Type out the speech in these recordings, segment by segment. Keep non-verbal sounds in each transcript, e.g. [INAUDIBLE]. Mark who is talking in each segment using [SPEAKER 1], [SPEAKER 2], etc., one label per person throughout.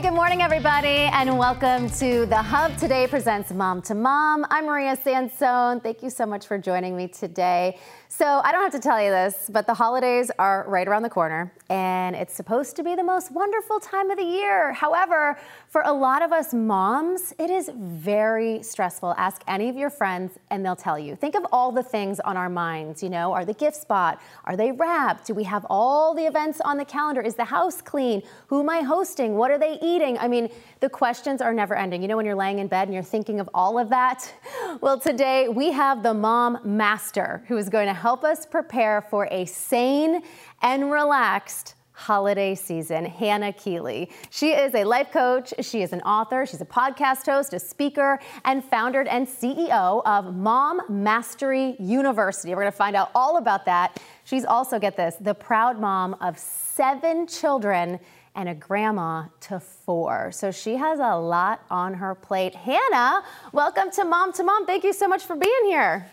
[SPEAKER 1] Hey, good morning, everybody, and welcome to The Hub. Today presents Mom to Mom. I'm Maria Sansone. Thank you so much for joining me today. So, I don't have to tell you this, but the holidays are right around the corner, and it's supposed to be the most wonderful time of the year. However, for a lot of us moms, it is very stressful. Ask any of your friends, and they'll tell you. Think of all the things on our minds. You know, are the gifts bought? Are they wrapped? Do we have all the events on the calendar? Is the house clean? Who am I hosting? What are they eating? I mean, the questions are never ending. You know, when you're laying in bed and you're thinking of all of that? [LAUGHS] Well, today we have the mom master who is going to help us prepare for a sane and relaxed holiday season, Hannah Keeley. She is a life coach, she is an author, she's a podcast host, a speaker, and founder and CEO of Mom Mastery University. We're going to find out all about that. She's also, get this, the proud mom of seven children and a grandma to four. So she has a lot on her plate. Hannah, welcome to Mom to Mom. Thank you so much for being here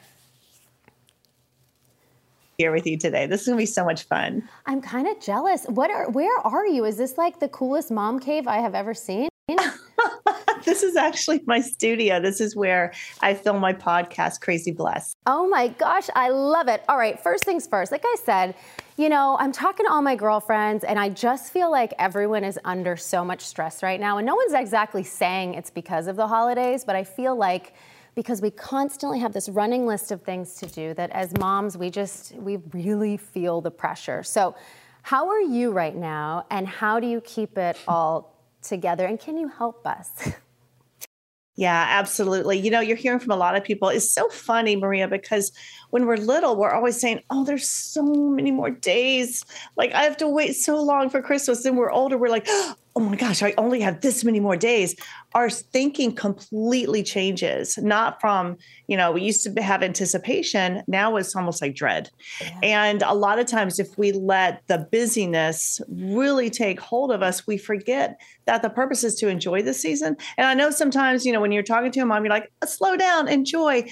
[SPEAKER 2] here with you today. This is gonna be so much fun.
[SPEAKER 1] I'm kind of jealous. What are where are you? Is this like the coolest mom cave I have ever seen? [LAUGHS]
[SPEAKER 2] this is actually my studio. This is where I film my podcast, Crazy Blessed.
[SPEAKER 1] Oh my gosh, I love it. All right, first things first. Like I said, you know, I'm talking to all my girlfriends, and I just feel like everyone is under so much stress right now. And no one's exactly saying it's because of the holidays, but I feel like because we constantly have this running list of things to do that as moms we just we really feel the pressure so how are you right now and how do you keep it all together and can you help us [LAUGHS]
[SPEAKER 2] Yeah, absolutely. You know, you're hearing from a lot of people. It's so funny, Maria, because when we're little, we're always saying, Oh, there's so many more days. Like, I have to wait so long for Christmas. Then we're older, we're like, [GASPS] oh, oh my gosh, I only have this many more days. Our thinking completely changes, not from, you know, we used to have anticipation. Now it's almost like dread. Yeah. And a lot of times, if we let the busyness really take hold of us, we forget that the purpose is to enjoy the season. And I know sometimes, you know, when you're talking to a mom, you're like, slow down, enjoy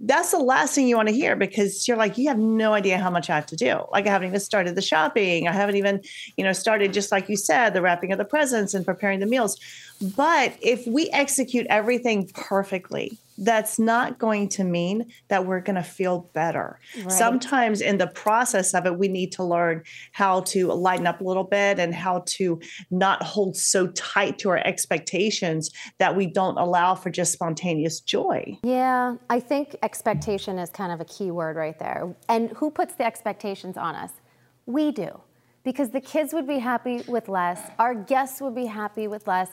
[SPEAKER 2] that's the last thing you want to hear because you're like, you have no idea how much I have to do. Like I haven't even started the shopping. I haven't even, you know, started just like you said, the wrapping of the presents and preparing the meals. But if we execute everything perfectly, that's not going to mean that we're going to feel better. Right. Sometimes in the process of it, we need to learn how to lighten up a little bit and how to not hold so tight to our expectations that we don't allow for just spontaneous joy.
[SPEAKER 1] Yeah, I think expectation is kind of a key word right there. And who puts the expectations on us? We do. Because the kids would be happy with less, our guests would be happy with less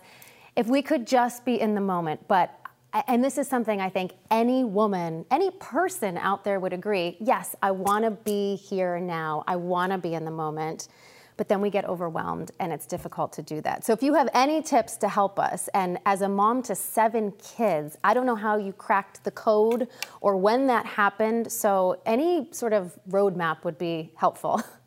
[SPEAKER 1] if we could just be in the moment. But and this is something I think any woman, any person out there would agree. Yes, I want to be here now. I want to be in the moment. But then we get overwhelmed and it's difficult to do that. So if you have any tips to help us, and as a mom to seven kids, I don't know how you cracked the code or when that happened. So any sort of roadmap would be helpful. [LAUGHS]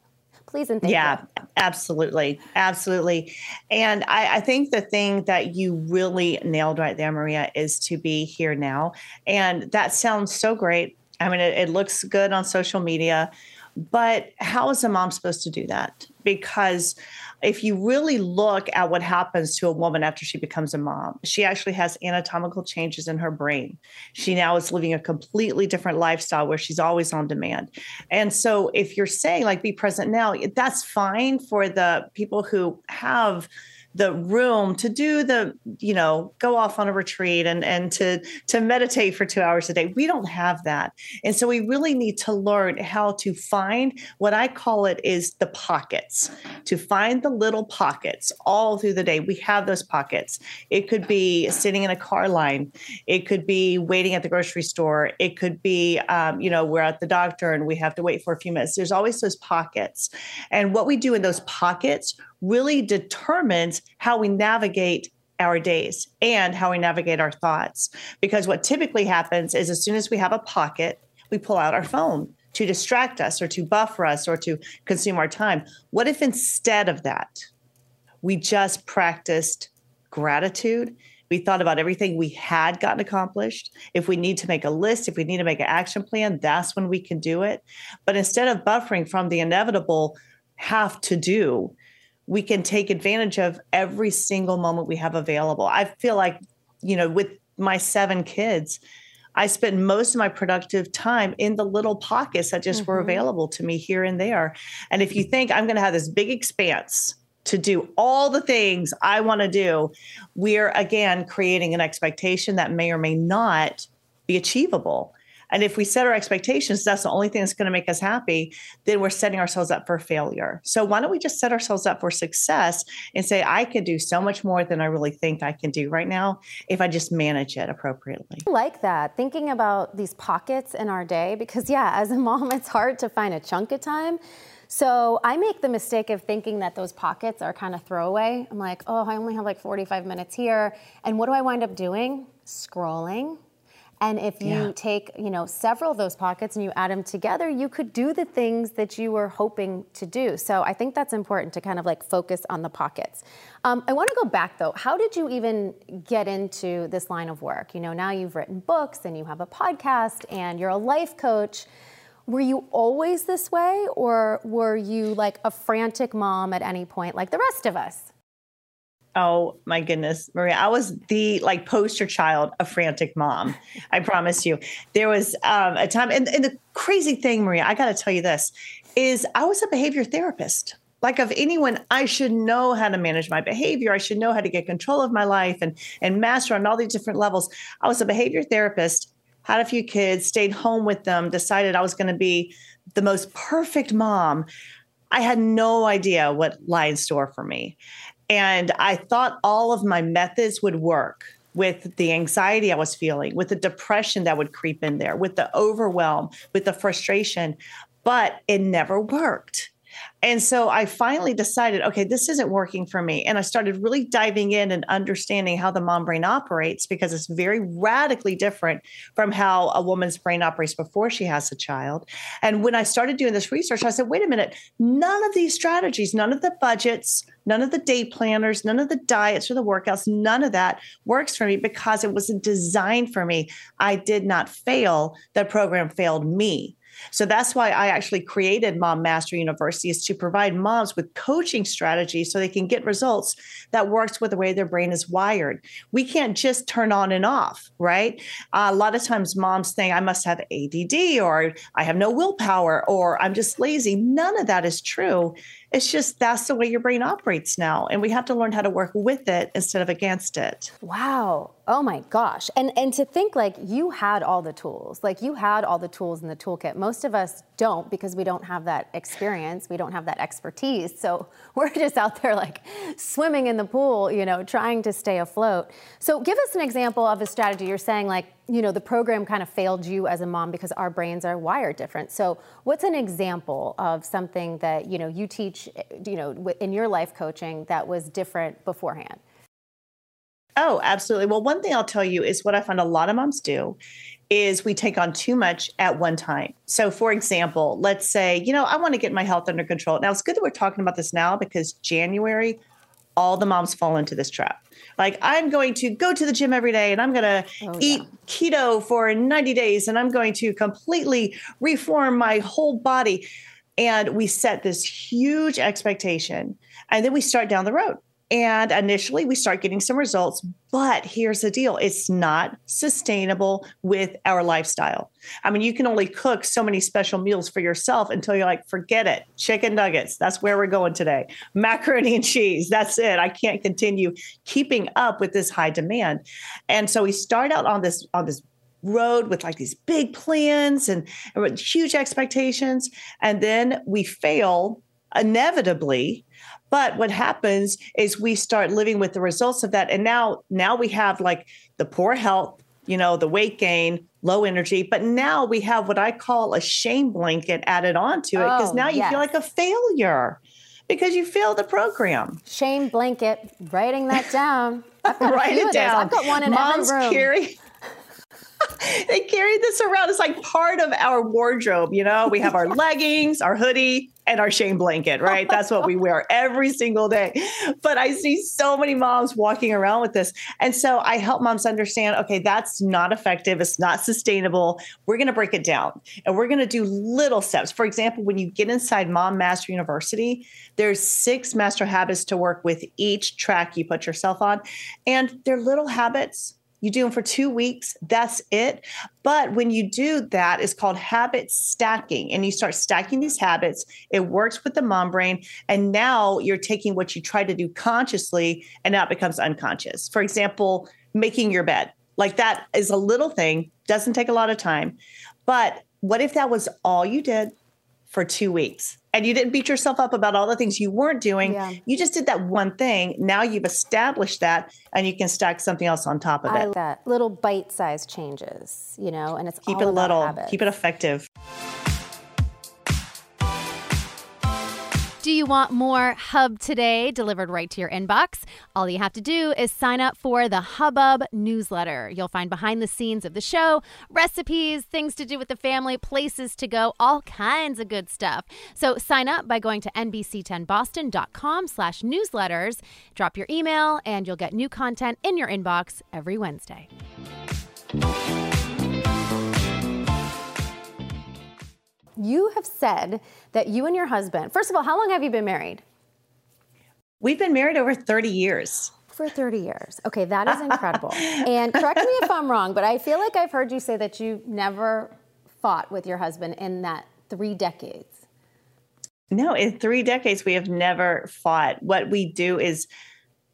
[SPEAKER 1] Please and thank
[SPEAKER 2] yeah, you. Yeah, absolutely. Absolutely. And I, I think the thing that you really nailed right there, Maria, is to be here now. And that sounds so great. I mean, it, it looks good on social media, but how is a mom supposed to do that? Because if you really look at what happens to a woman after she becomes a mom, she actually has anatomical changes in her brain. She now is living a completely different lifestyle where she's always on demand. And so if you're saying like be present now, that's fine for the people who have the room to do the you know go off on a retreat and and to to meditate for 2 hours a day. We don't have that. And so we really need to learn how to find what i call it is the pockets to find the little pockets all through the day. We have those pockets. It could be sitting in a car line. It could be waiting at the grocery store. It could be um, you know we're at the doctor and we have to wait for a few minutes. There's always those pockets. And what we do in those pockets really determines how we navigate our days and how we navigate our thoughts. Because what typically happens is as soon as we have a pocket, we pull out our phone to distract us or to buffer us or to consume our time. What if instead of that, we just practiced gratitude? We thought about everything we had gotten accomplished. If we need to make a list, if we need to make an action plan, that's when we can do it. But instead of buffering from the inevitable have to do, we can take advantage of every single moment we have available. I feel like, you know, with my seven kids, I spent most of my productive time in the little pockets that just mm-hmm. were available to me here and there. And if you think I'm going to have this big expanse to do all the things I want to do, we're again creating an expectation that may or may not be achievable. And if we set our expectations, that's the only thing that's going to make us happy, then we're setting ourselves up for failure. So why don't we just set ourselves up for success and say, I can do so much more than I really think I can do right now if I just manage it appropriately.
[SPEAKER 1] I like that. Thinking about these pockets in our day, because yeah, as a [LAUGHS] mom, it's hard to find a chunk of time. So I make the mistake of thinking that those pockets are kind of throwaway. I'm like, oh, I only have like 45 minutes here. And what do I wind up doing? Scrolling and if you yeah. take, you know, several of those pockets and you add them together, you could do the things that you were hoping to do. So I think that's important to kind of like focus on the pockets. Um, I want to go back though. How did you even get into this line of work? You know, now you've written books and you have a podcast and you're a life coach. Were you always this way, or were you like a frantic mom at any point, like the rest of us?
[SPEAKER 2] Oh my goodness, Maria. I was the like poster child of frantic mom. I promise you. There was um, a time, and, and the crazy thing, Maria, I got to tell you this, is I was a behavior therapist. Like of anyone, I should know how to manage my behavior. I should know how to get control of my life and and master on all these different levels. I was a behavior therapist, had a few kids, stayed home with them, decided I was going to be the most perfect mom. I had no idea what lie in store for me. And I thought all of my methods would work with the anxiety I was feeling, with the depression that would creep in there, with the overwhelm, with the frustration, but it never worked. And so I finally decided, okay, this isn't working for me. And I started really diving in and understanding how the mom brain operates because it's very radically different from how a woman's brain operates before she has a child. And when I started doing this research, I said, wait a minute, none of these strategies, none of the budgets, none of the day planners, none of the diets or the workouts, none of that works for me because it wasn't designed for me. I did not fail. The program failed me. So that's why I actually created Mom Mastery University is to provide moms with coaching strategies so they can get results that works with the way their brain is wired. We can't just turn on and off, right? Uh, a lot of times moms think I must have ADD or I have no willpower or I'm just lazy. None of that is true. It's just that's the way your brain operates now. And we have to learn how to work with it instead of against it.
[SPEAKER 1] Wow. Oh my gosh. And and to think like you had all the tools. Like you had all the tools in the toolkit. Most of us don't because we don't have that experience. We don't have that expertise. So [LAUGHS] we're just out there like swimming in the pool, you know, trying to stay afloat. So give us an example of a strategy. You're saying like you know, the program kind of failed you as a mom because our brains are wired different. So, what's an example of something that, you know, you teach, you know, in your life coaching that was different beforehand?
[SPEAKER 2] Oh, absolutely. Well, one thing I'll tell you is what I find a lot of moms do is we take on too much at one time. So, for example, let's say, you know, I want to get my health under control. Now, it's good that we're talking about this now because January, all the moms fall into this trap. Like, I'm going to go to the gym every day and I'm going to oh, eat yeah. keto for 90 days and I'm going to completely reform my whole body. And we set this huge expectation and then we start down the road. And initially, we start getting some results. But here's the deal it's not sustainable with our lifestyle. I mean, you can only cook so many special meals for yourself until you're like, forget it. Chicken nuggets, that's where we're going today. Macaroni and cheese, that's it. I can't continue keeping up with this high demand. And so we start out on this, on this road with like these big plans and, and huge expectations. And then we fail inevitably but what happens is we start living with the results of that. And now, now we have like the poor health, you know, the weight gain, low energy. But now we have what I call a shame blanket added onto it because oh, now you yes. feel like a failure because you failed the program.
[SPEAKER 1] Shame blanket, writing that down. [LAUGHS]
[SPEAKER 2] Write it down.
[SPEAKER 1] I've got one in Moms every room.
[SPEAKER 2] Carry, [LAUGHS] they carry this around. It's like part of our wardrobe. You know, we have our [LAUGHS] leggings, our hoodie, and our shame blanket, right? That's what we wear [LAUGHS] every single day. But I see so many moms walking around with this. And so I help moms understand okay, that's not effective. It's not sustainable. We're going to break it down and we're going to do little steps. For example, when you get inside Mom Mastery University, there's six master habits to work with each track you put yourself on. And they're little habits you do them for two weeks, that's it. But when you do that, it's called habit stacking. And you start stacking these habits, it works with the mom brain. And now you're taking what you try to do consciously, and now it becomes unconscious. For example, making your bed. Like that is a little thing, doesn't take a lot of time. But what if that was all you did for two weeks? And you didn't beat yourself up about all the things you weren't doing. Yeah. You just did that one thing. Now you've established that and you can stack something else on top of
[SPEAKER 1] I
[SPEAKER 2] it.
[SPEAKER 1] that little bite-sized changes, you know, and it's
[SPEAKER 2] keep it little, keep it effective.
[SPEAKER 1] Do you want more Hub today delivered right to your inbox? All you have to do is sign up for the Hubbub newsletter. You'll find behind the scenes of the show, recipes, things to do with the family, places to go, all kinds of good stuff. So sign up by going to nbc10boston.com slash newsletters. Drop your email and you'll get new content in your inbox every Wednesday. You have said that you and your husband, first of all, how long have you been married?
[SPEAKER 2] We've been married over 30 years.
[SPEAKER 1] For 30 years. Okay, that is [LAUGHS] incredible. and correct me if I'm wrong, but I feel like I've heard you say that you never fought with your husband in that three decades.
[SPEAKER 2] No, in three decades, we have never fought. What we do is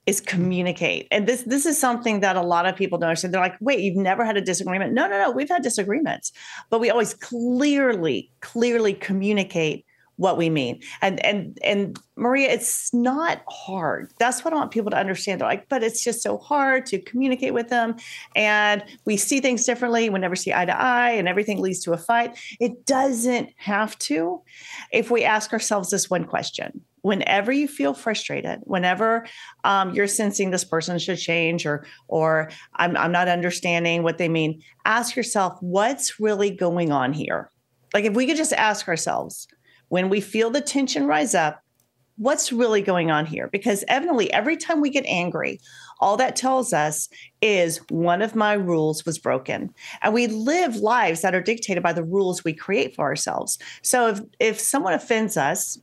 [SPEAKER 2] is communicate. And this this is something that a lot of people don't understand. They're like, wait, you've never had a disagreement. No, no, no. We've had disagreements, but we always clearly, clearly communicate what we mean. And and and Maria, it's not hard. That's what I want people to understand. They're like, but it's just so hard to communicate with them. And we see things differently. We never see eye to eye, and everything leads to a fight. It doesn't have to if we ask ourselves this one question. Whenever you feel frustrated, whenever um, you're sensing this person should change or or I'm, I'm not understanding what they mean, ask yourself, what's really going on here? Like if we could just ask ourselves, when we feel the tension rise up, what's really going on here? Because evidently, every time we get angry, all that tells us is one of my rules was broken. And we live lives that are dictated by the rules we create for ourselves. So if, if someone offends us,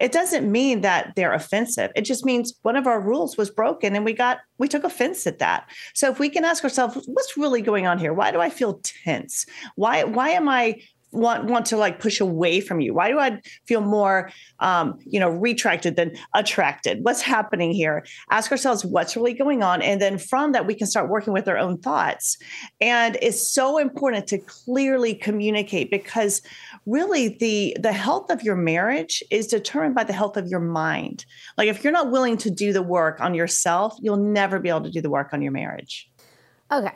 [SPEAKER 2] it doesn't mean that they're offensive. It just means one of our rules was broken and we got we took offense at that. So if we can ask ourselves what's really going on here? Why do I feel tense? Why why am I want want to like push away from you? Why do I feel more, um, you know, retracted than attracted? What's happening here? Ask ourselves what's really going on, and then from that we can start working with our own thoughts. And it's so important to clearly communicate because really the the health of your marriage is determined by the health of your mind. Like if you're not willing to do the work on yourself, you'll never be able to do the work on your marriage.
[SPEAKER 1] Okay.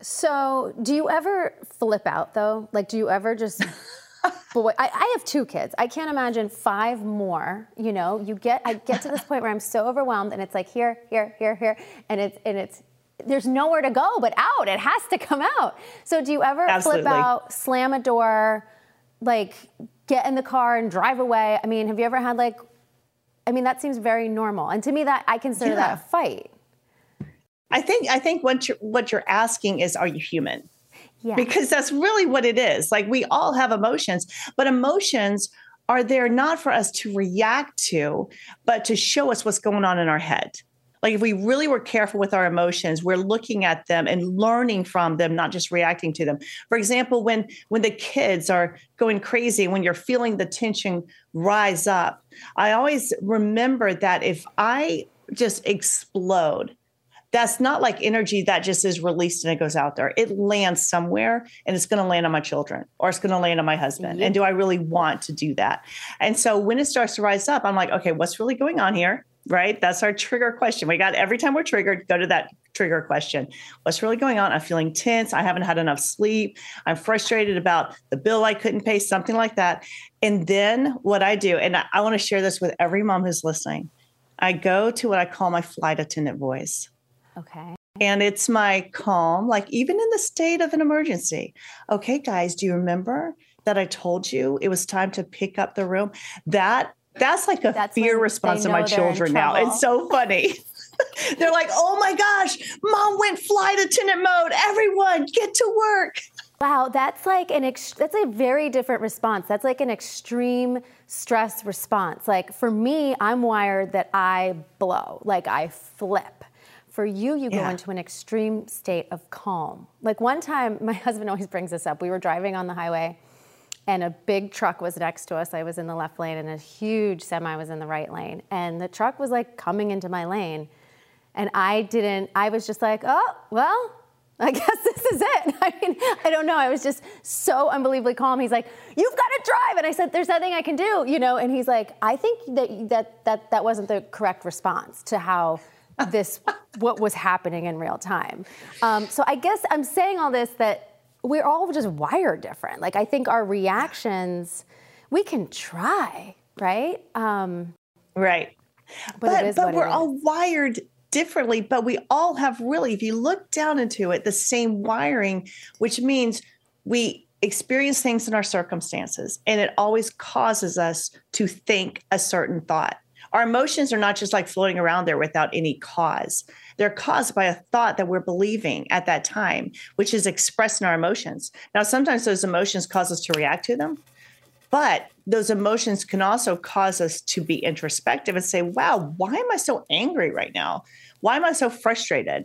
[SPEAKER 1] So, do you ever flip out though? Like, do you ever just [LAUGHS] boy? I, I, have two kids. I can't imagine five more. You know, you get I get to this point where I'm so overwhelmed, and it's like here, here, here, here, and it's and it's there's nowhere to go but out. It has to come out. So, do you ever Absolutely. flip out, slam a door, like get in the car and drive away? I mean, have you ever had like? I mean, that seems very normal, and to me, that I consider yeah. that a fight.
[SPEAKER 2] I think I think what you're what you're asking is, are you human? Yeah. Because that's really what it is. Like we all have emotions, but emotions are there not for us to react to, but to show us what's going on in our head. Like if we really were careful with our emotions, we're looking at them and learning from them, not just reacting to them. For example, when when the kids are going crazy, when you're feeling the tension rise up, I always remember that if I just explode that's not like energy that just is released and it goes out there. It lands somewhere and it's going to land on my children or it's going to land on my husband. Mm-hmm. And do I really want to do that? And so when it starts to rise up, I'm like, okay, what's really going on here? Right? That's our trigger question. We got every time we're triggered, go to that trigger question. What's really going on? I'm feeling tense. I haven't had enough sleep. I'm frustrated about the bill I couldn't pay, something like that. And then what I do, and I, I want to share this with every mom who's listening, I go to what I call my flight attendant voice.
[SPEAKER 1] Okay.
[SPEAKER 2] And it's my calm, like even in the state of an emergency. Okay, guys, do you remember that I told you it was time to pick up the room? That that's like a
[SPEAKER 1] That's
[SPEAKER 2] fear response to my
[SPEAKER 1] know they're in
[SPEAKER 2] children now. It's so funny. [LAUGHS] They're like, oh my gosh, mom went flight attendant mode. Everyone get to work.
[SPEAKER 1] Wow, that's like an ex- that's a very different response. That's like an extreme stress response. Like for me, I'm wired that I blow, like I flip. For you, you go into an extreme state of calm. Like one time, [LAUGHS] my husband always brings this up. We were driving on the highway and a big truck was next to us. I was in the left lane and a huge semi was in the right lane. And the truck was like coming into my lane. And I didn't, I was just like, oh, well, [LAUGHS] I guess this is it. [LAUGHS] I mean, I don't know. I was just so unbelievably calm. He's like, "You've got to drive," and I said, "There's nothing I can do," you know. And he's like, "I think that that that that wasn't the correct response to how this [LAUGHS] what was happening in real time." Um, so I guess I'm saying all this that we're all just wired different. Like I think our reactions, we can try, right? Um,
[SPEAKER 2] Right.
[SPEAKER 1] But
[SPEAKER 2] But but we're all wired differently, but we all have really, if you look down into it, the same wiring, which means we experience things in our circumstances and it always causes us to think a certain thought. Our emotions are not just like floating around there without any cause. They're caused by a thought that we're believing at that time, which is expressed in our emotions. Now, sometimes those emotions cause us to react to them, but those emotions can also cause us to be introspective and say, wow, why am I so angry right now? Why am I so frustrated?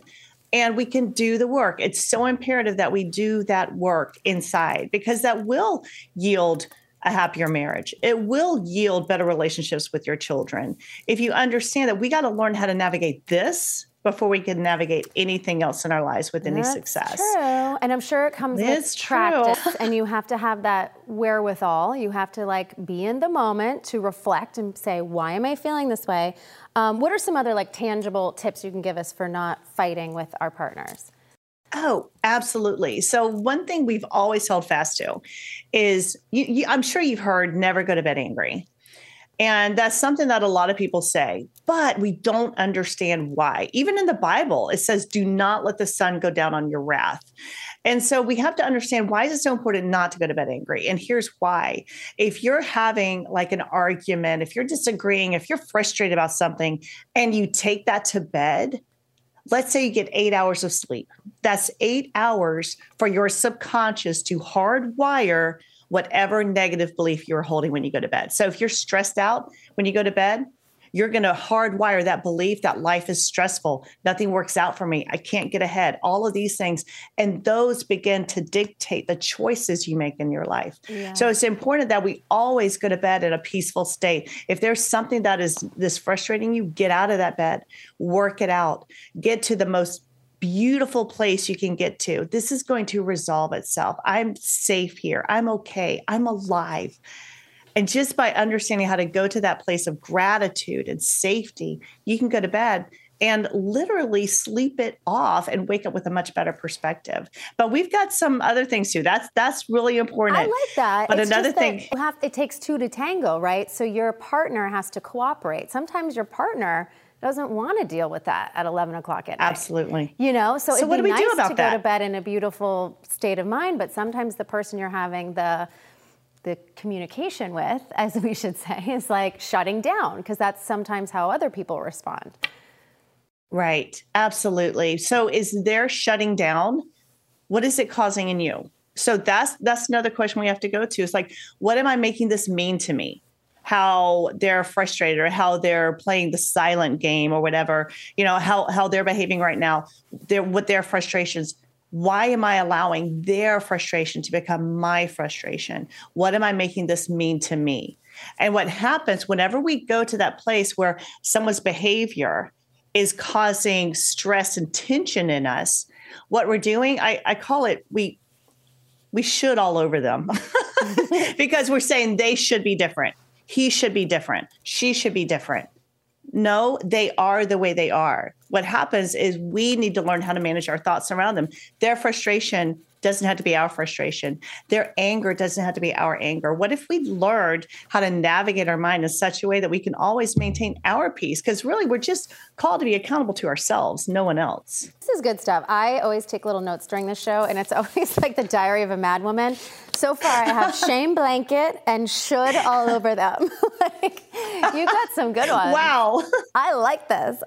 [SPEAKER 2] And we can do the work. It's so imperative that we do that work inside because that will yield a happier marriage. It will yield better relationships with your children. If you understand that we got to learn how to navigate this before we can navigate anything else in our lives with any
[SPEAKER 1] That's
[SPEAKER 2] success.
[SPEAKER 1] True. And I'm sure it comes
[SPEAKER 2] It's
[SPEAKER 1] with
[SPEAKER 2] true.
[SPEAKER 1] practice [LAUGHS] and you have to have that wherewithal. You have to like be in the moment to reflect and say, why am I feeling this way? Um, what are some other like tangible tips you can give us for not fighting with our partners?
[SPEAKER 2] Oh, absolutely. So one thing we've always held fast to is you, you, I'm sure you've heard never go to bed angry. And that's something that a lot of people say, but we don't understand why. Even in the Bible, it says, do not let the sun go down on your wrath. And so we have to understand why is it so important not to go to bed angry? And here's why. If you're having like an argument, if you're disagreeing, if you're frustrated about something and you take that to bed, let's say you get eight hours of sleep. That's eight hours for your subconscious to hardwire whatever negative belief you're holding when you go to bed. So if you're stressed out when you go to bed, you're going to hardwire that belief that life is stressful. Nothing works out for me. I can't get ahead. All of these things. And those begin to dictate the choices you make in your life.
[SPEAKER 1] Yeah.
[SPEAKER 2] So it's important that we always go to bed in a peaceful state. If there's something that is this frustrating you, get out of that bed, work it out, get to the most beautiful place you can get to. This is going to resolve itself. I'm safe here. I'm okay. I'm alive. And just by understanding how to go to that place of gratitude and safety, you can go to bed and literally sleep it off and wake up with a much better perspective. But we've got some other things too. That's that's really important.
[SPEAKER 1] I like that.
[SPEAKER 2] But
[SPEAKER 1] It's
[SPEAKER 2] another thing,
[SPEAKER 1] you have, it takes two to tango, right? So your partner has to cooperate. Sometimes your partner doesn't want to deal with that at 11 o'clock at night.
[SPEAKER 2] absolutely.
[SPEAKER 1] You know, so,
[SPEAKER 2] So
[SPEAKER 1] it'd
[SPEAKER 2] what
[SPEAKER 1] be
[SPEAKER 2] do we
[SPEAKER 1] nice
[SPEAKER 2] do about
[SPEAKER 1] to
[SPEAKER 2] that?
[SPEAKER 1] go to bed in a beautiful state of mind, but sometimes the person you're having the the communication with, as we should say, is like shutting down because that's sometimes how other people respond.
[SPEAKER 2] Right. Absolutely. So is there shutting down? What is it causing in you? So that's that's another question we have to go to. It's like, what am I making this mean to me? How they're frustrated or how they're playing the silent game or whatever, you know, how how they're behaving right now, their with their frustrations. Why am I allowing their frustration to become my frustration? What am I making this mean to me? And what happens whenever we go to that place where someone's behavior is causing stress and tension in us, what we're doing, I, I call it we we should all over them [LAUGHS] [LAUGHS] because we're saying they should be different. He should be different. She should be different. No, they are the way they are. What happens is we need to learn how to manage our thoughts around them. Their frustration doesn't have to be our frustration. Their anger doesn't have to be our anger. What if we learned how to navigate our mind in such a way that we can always maintain our peace? Because really, we're just called to be accountable to ourselves, no one else.
[SPEAKER 1] This is good stuff. I always take little notes during the show, and it's [LAUGHS] always like the diary of a mad woman. So far, I have [LAUGHS] shame blanket and should all over them. [LAUGHS] like, you got some good ones.
[SPEAKER 2] Wow.
[SPEAKER 1] I like this.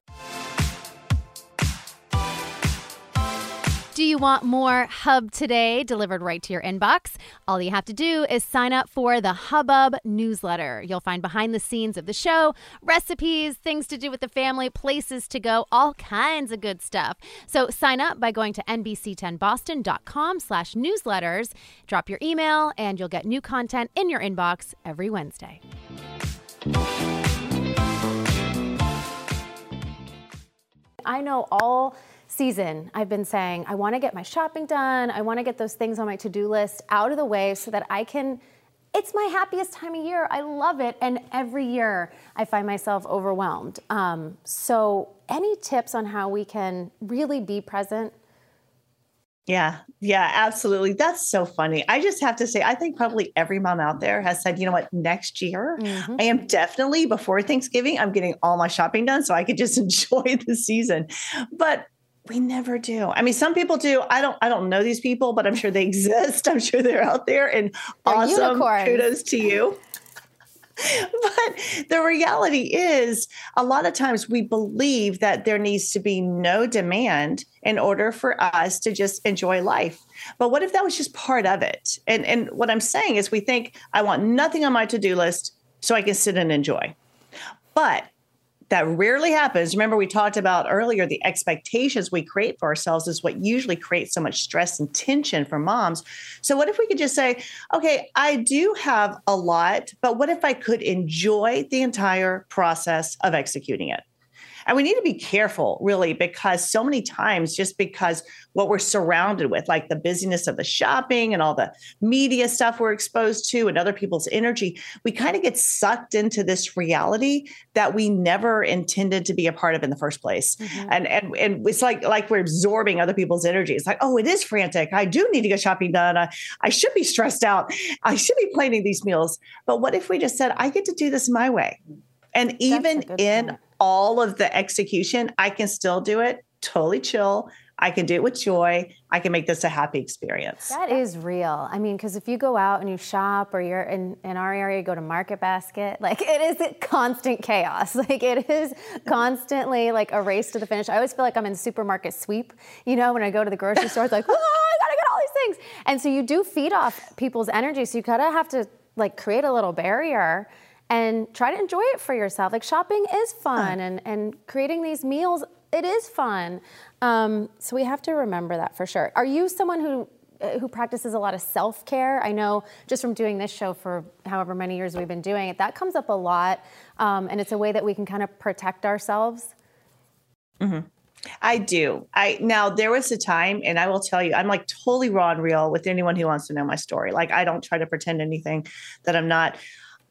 [SPEAKER 1] Do you want more Hub today delivered right to your inbox? All you have to do is sign up for the Hubbub newsletter. You'll find behind the scenes of the show, recipes, things to do with the family, places to go, all kinds of good stuff. So sign up by going to nbc10boston.com slash newsletters. Drop your email and you'll get new content in your inbox every Wednesday. I know all season, I've been saying, I want to get my shopping done. I want to get those things on my to do list out of the way so that I can. It's my happiest time of year. I love it. And every year I find myself overwhelmed. Um, so, any tips on how we can really be present?
[SPEAKER 2] Yeah, yeah, absolutely. That's so funny. I just have to say, I think probably every mom out there has said, you know what, next year, mm-hmm. I am definitely before Thanksgiving, I'm getting all my shopping done so I could just [LAUGHS] enjoy the season. But we never do. I mean, some people do. I don't. I don't know these people, but I'm sure they [LAUGHS] exist. I'm sure they're out there. And they're awesome. Unicorns. Kudos to you. [LAUGHS] but the reality is, a lot of times we believe that there needs to be no demand in order for us to just enjoy life. But what if that was just part of it? And and what I'm saying is, we think I want nothing on my to do list so I can sit and enjoy. But that rarely happens. Remember, we talked about earlier the expectations we create for ourselves is what usually creates so much stress and tension for moms. So, what if we could just say, okay, I do have a lot, but what if I could enjoy the entire process of executing it? And we need to be careful, really, because so many times, just because what we're surrounded with, like the busyness of the shopping and all the media stuff we're exposed to and other people's energy, we kind of get sucked into this reality that we never intended to be a part of in the first place. Mm-hmm. And, and and it's like like we're absorbing other people's energy. It's like, oh, it is frantic. I do need to get shopping done. I, I should be stressed out. I should be planning these meals. But what if we just said, I get to do this my way? And even in point all of the execution, I can still do it totally chill. I can do it with joy. I can make this a happy experience.
[SPEAKER 1] That is real. I mean, because if you go out and you shop or you're in, in our area, go to Market Basket, like it is constant chaos. [LAUGHS] Like it is constantly like a race to the finish. I always feel like I'm in supermarket sweep, you know, when I go to the grocery store, it's like, [LAUGHS] oh, I gotta get all these things. And so you do feed off people's energy. So you gotta have to like create a little barrier and try to enjoy it for yourself. Like shopping is fun, and and creating these meals it is fun. Um, so we have to remember that for sure. Are you someone who uh, who practices a lot of self care? I know just from doing this show for however many years we've been doing it, that comes up a lot, um, and it's a way that we can kind of protect ourselves.
[SPEAKER 2] Mm-hmm. I do. I now there was a time, and I will tell you, I'm like totally raw and real with anyone who wants to know my story. Like I don't try to pretend anything that I'm not.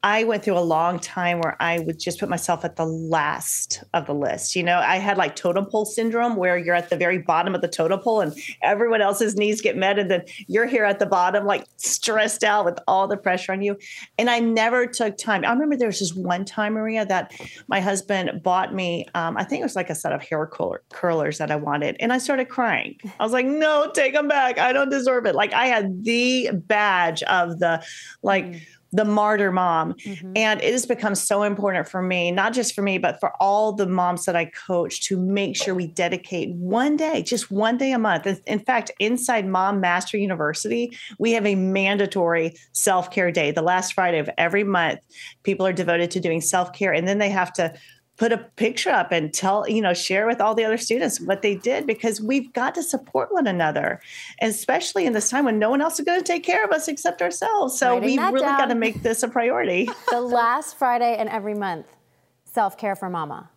[SPEAKER 2] I went through a long time where I would just put myself at the last of the list. You know, I had like totem pole syndrome where you're at the very bottom of the totem pole and everyone else's needs get met. And then you're here at the bottom, like stressed out with all the pressure on you. And I never took time. I remember there was this one time, Maria, that my husband bought me, um, I think it was like a set of hair curler, curlers that I wanted. And I started crying. I was like, no, take them back. I don't deserve it. Like I had the badge of the, like, mm the martyr mom. Mm-hmm. And it has become so important for me, not just for me, but for all the moms that I coach to make sure we dedicate one day, just one day a month. In fact, inside Mom Mastery University, we have a mandatory self care day. The last Friday of every month, people are devoted to doing self care. And then they have to put a picture up and tell, you know, share with all the other students what they did because we've got to support one another, especially in this time when no one else is going to take care of us except ourselves. So we really got to make this a priority. [LAUGHS]
[SPEAKER 1] the last Friday in every month, self care for mama.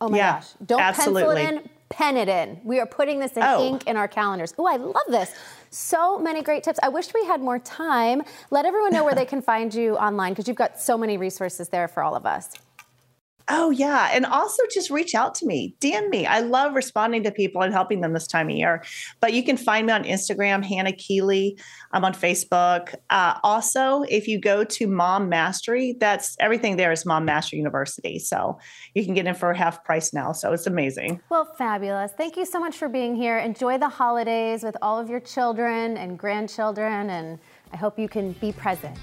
[SPEAKER 1] Oh my yeah, gosh. Don't absolutely. pencil it in, pen it in. We are putting this in oh. ink in our calendars. Oh, I love this. So many great tips. I wish we had more time. Let everyone know where they can find you online because you've got so many resources there for all of us.
[SPEAKER 2] Oh, yeah. And also just reach out to me, DM me. I love responding to people and helping them this time of year. But you can find me on Instagram, Hannah Keeley. I'm on Facebook. Uh, also, if you go to Mom Mastery, that's everything there is Mom Mastery University. So you can get in for half price now. So it's amazing.
[SPEAKER 1] Well, fabulous. Thank you so much for being here. Enjoy the holidays with all of your children and grandchildren. And I hope you can be present.